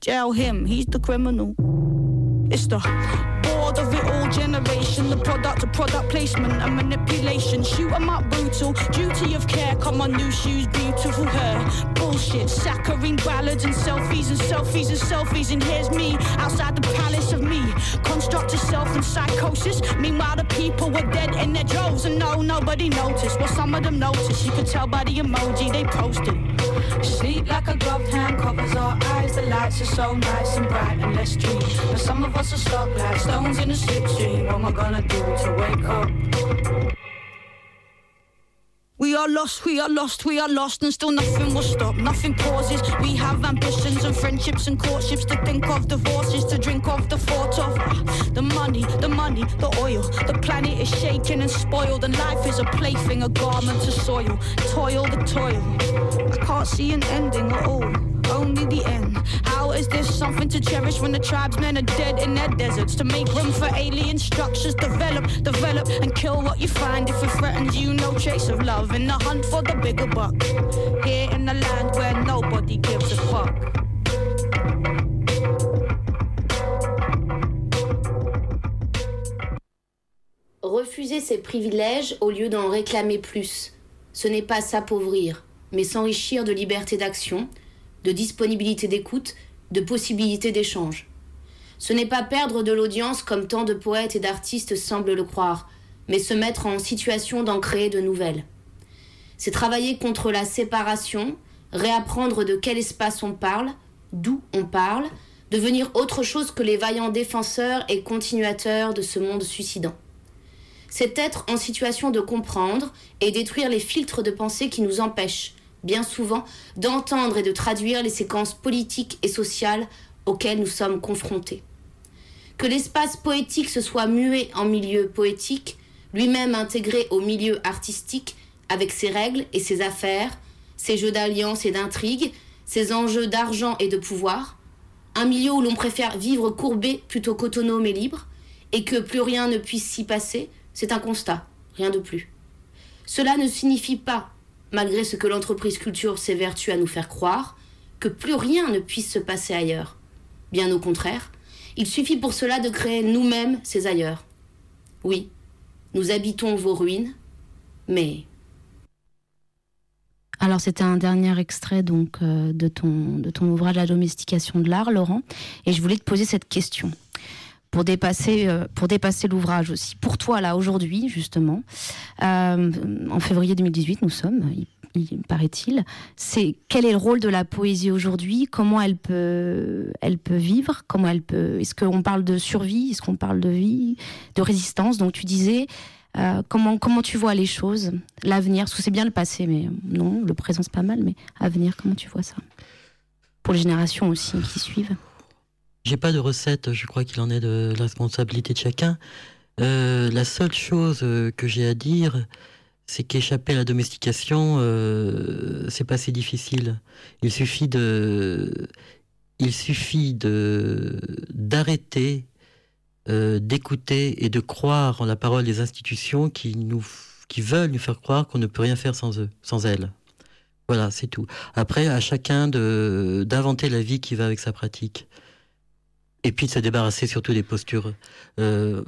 Jail him, he's the criminal. It's the of it all generation, the product of product placement and manipulation. Shoot 'em up brutal, duty of care. Come on, new shoes, beautiful hair. Bullshit, saccharine ballads and selfies and selfies and selfies. And here's me outside the palace of me. Construct yourself in psychosis. Meanwhile, the people were dead in their droves, and no, nobody noticed. Well, some of them noticed. You could tell by the emoji they posted. Sleep like a gloved hand covers our eyes. The lights are so nice and bright and let's dream. But some of us are stuck like stones in a slipstream. What am I gonna do to wake up? We are lost, we are lost, we are lost, and still nothing will stop. Nothing pauses. We have ambitions and friendships and courtships to think of, divorces to drink of, the thought of the money, the money, the oil. The planet is shaken and spoiled, and life is a plaything, a garment to soil. Toil, the toil. I can't see an ending at all. Only the end. How is this something to cherish when the tribesmen are dead in their deserts? To make room for alien structures, develop, develop, and kill what you find? If it threatens you. No trace of love in the hunt for the bigger buck. Here in the land where nobody gives a fuck. Refuser ses privilèges au lieu d'en réclamer plus, ce n'est pas s'appauvrir, mais s'enrichir de liberté d'action, de disponibilité d'écoute, de possibilité d'échange. Ce n'est pas perdre de l'audience comme tant de poètes et d'artistes semblent le croire, mais se mettre en situation d'en créer de nouvelles. C'est travailler contre la séparation, réapprendre de quel espace on parle, d'où on parle, devenir autre chose que les vaillants défenseurs et continuateurs de ce monde suicidant. C'est être en situation de comprendre et détruire les filtres de pensée qui nous empêchent, bien souvent, d'entendre et de traduire les séquences politiques et sociales auxquelles nous sommes confrontés. Que l'espace poétique se soit muet en milieu poétique, lui-même intégré au milieu artistique, avec ses règles et ses affaires, ses jeux d'alliance et d'intrigue, ses enjeux d'argent et de pouvoir, un milieu où l'on préfère vivre courbé plutôt qu'autonome et libre, et que plus rien ne puisse s'y passer, c'est un constat, rien de plus. Cela ne signifie pas, malgré ce que l'entreprise culture s'évertue à nous faire croire, que plus rien ne puisse se passer ailleurs. Bien au contraire, il suffit pour cela de créer nous-mêmes ces ailleurs. Oui, nous habitons vos ruines, mais... Alors c'était un dernier extrait donc euh, de, ton, de ton ouvrage La domestication de l'art, Laurent, et je voulais te poser cette question pour dépasser, euh, pour dépasser l'ouvrage aussi. Pour toi, là, aujourd'hui, justement, euh, en février 2018, nous sommes, il, paraît-il, c'est quel est le rôle de la poésie aujourd'hui? Comment elle peut, elle peut vivre? Comment elle peut Est-ce qu'on parle de survie? Est-ce qu'on parle de vie, de résistance? Donc tu disais. Euh, comment, comment tu vois les choses? L'avenir, parce que c'est bien le passé, mais non, le présent c'est pas mal, mais avenir, comment tu vois ça? Pour les générations aussi qui suivent j'ai pas de recette, je crois qu'il en est de la responsabilité de chacun. Euh, la seule chose euh, que j'ai à dire, c'est qu'échapper à la domestication, euh, c'est pas si difficile. Il suffit de, il suffit d'arrêter, d'écouter et de croire en la parole des institutions qui nous, qui veulent nous faire croire qu'on ne peut rien faire sans eux, sans elles. Voilà, c'est tout. Après, à chacun d'inventer la vie qui va avec sa pratique et puis de se débarrasser surtout des postures. Euh,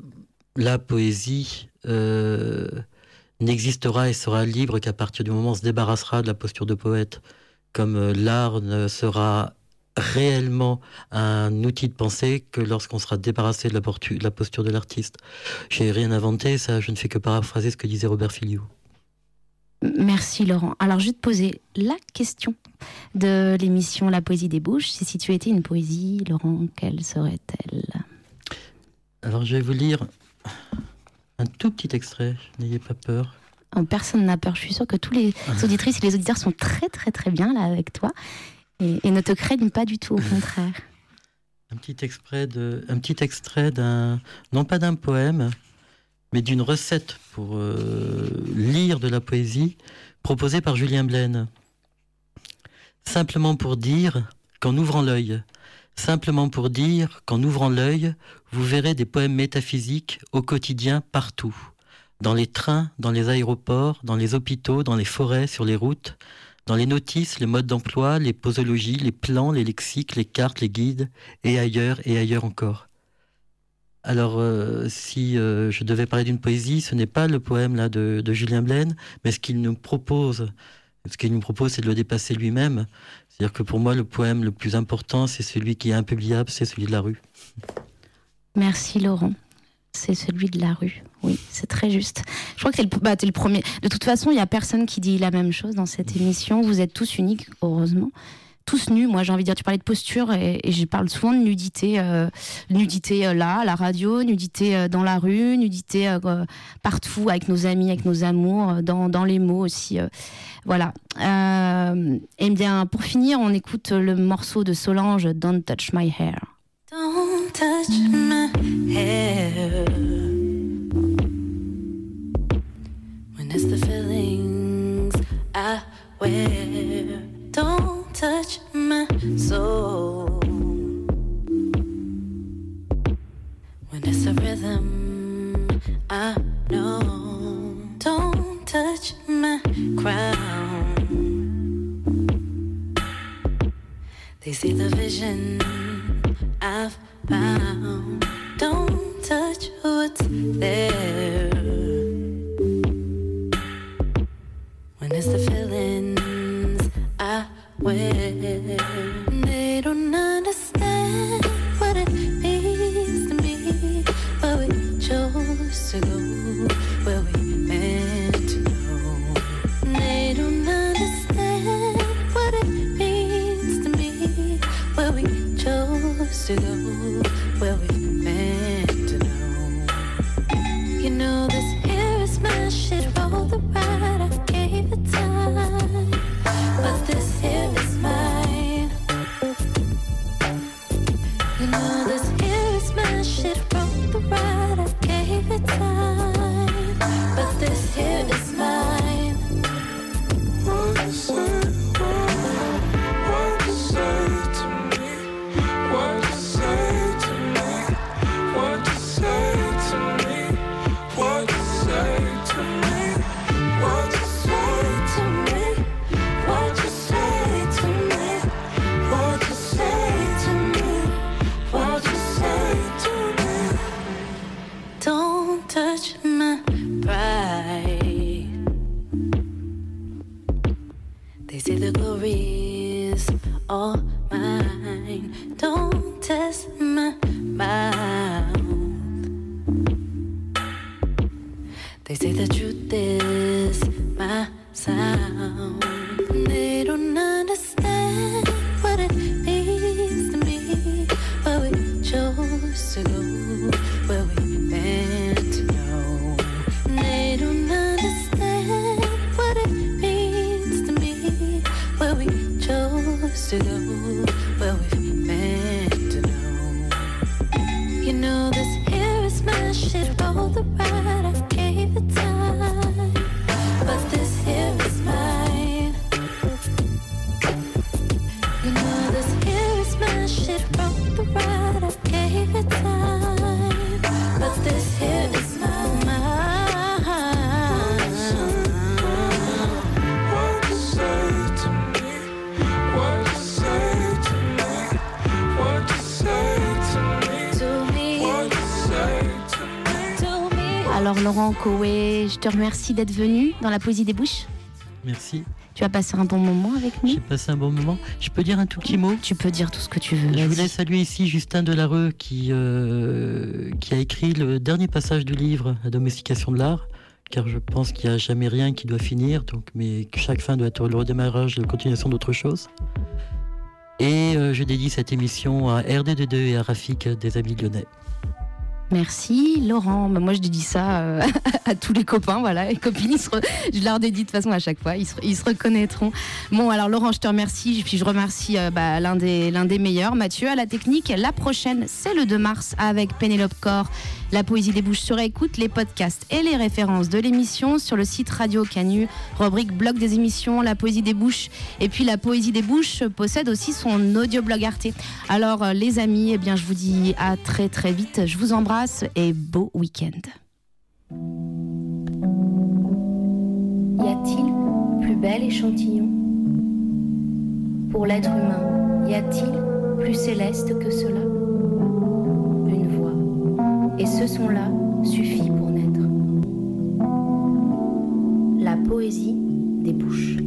la poésie euh, n'existera et sera libre qu'à partir du moment où on se débarrassera de la posture de poète, comme euh, l'art ne sera réellement un outil de pensée que lorsqu'on sera débarrassé de la, posture de l'artiste. J'ai rien inventé, ça, je ne fais que paraphraser ce que disait Robert Filiou. Merci Laurent. Alors je vais te poser la question de l'émission La poésie des bouches. Si tu étais une poésie, Laurent, quelle serait-elle? Alors je vais vous lire un tout petit extrait, n'ayez pas peur. Oh, personne n'a peur, je suis sûre que tous les auditrices et les auditeurs sont très très très bien là avec toi et, ne te craignent pas du tout, au contraire. Un petit extrait de, un petit extrait d'un, non pas d'un poème, mais d'une recette pour euh, lire de la poésie proposée par Julien Blaine. Simplement pour dire qu'en ouvrant l'œil, simplement pour dire qu'en ouvrant l'œil, vous verrez des poèmes métaphysiques au quotidien partout. Dans les trains, dans les aéroports, dans les hôpitaux, dans les forêts, sur les routes, dans les notices, les modes d'emploi, les posologies, les plans, les lexiques, les cartes, les guides, et ailleurs et ailleurs encore. Alors, euh, si euh, je devais parler d'une poésie, ce n'est pas le poème là de, Julien Blaine, mais ce qu'il nous propose. Ce qu'il nous propose, c'est de le dépasser lui-même. C'est-à-dire que pour moi, le poème le plus important, c'est celui qui est impubliable, c'est celui de la rue. Merci Laurent. C'est celui de la rue. Oui, c'est très juste. Je crois que tu es, bah, le premier. De toute façon, il n'y a personne qui dit la même chose dans cette émission. Vous êtes tous uniques, heureusement tous nus. Moi, j'ai envie de dire, tu parlais de posture et, je parle souvent de nudité, euh, nudité euh, là, à la radio, nudité euh, dans la rue, nudité partout avec nos amis, avec nos amours, dans, dans les mots aussi. voilà. et bien, pour finir, on écoute le morceau de Solange, Don't Touch My Hair. Don't touch my hair. Soul. When it's a rhythm, I know. Don't touch my crown. They see the vision I've found. Don't touch what's there. When it's the feelings I they Laurent Coé, je te remercie d'être venu dans la poésie des bouches. Merci. Tu as passé un bon moment avec nous J'ai passé un bon moment. Je peux dire un tout petit mot Tu peux dire tout ce que tu veux. Je voulais saluer ici Justin Delareux qui, euh, qui a écrit le dernier passage du livre La domestication de l'art, car je pense qu'il n'y a jamais rien qui doit finir, donc, mais que chaque fin doit être le redémarrage, la continuation d'autre chose. Et euh, je dédie cette émission à RD22 et à Rafik des Amis Lyonnais. Merci Laurent. Bah, moi je dédie ça euh, à tous les copains, voilà, les copines. Je leur dédie de toute façon à chaque fois. Ils se, reconnaîtront. Bon alors Laurent, je te remercie. Puis je remercie euh, bah, l'un des des meilleurs, Mathieu, à la technique. La prochaine, c'est le 2 mars avec Pénélope Corps. La poésie des bouches sur écoute, les podcasts et les références de l'émission sur le site Radio Canu, rubrique blog des émissions, la poésie des bouches. Et puis la poésie des bouches possède aussi son audioblog Arte. Alors euh, les amis, eh bien je vous dis à très très vite. Je vous embrasse et beau week-end. Y a-t-il plus bel échantillon? Pour l'être humain, y a-t-il plus céleste que cela? Une voix et ce son-là suffit pour naître. La poésie des bouches.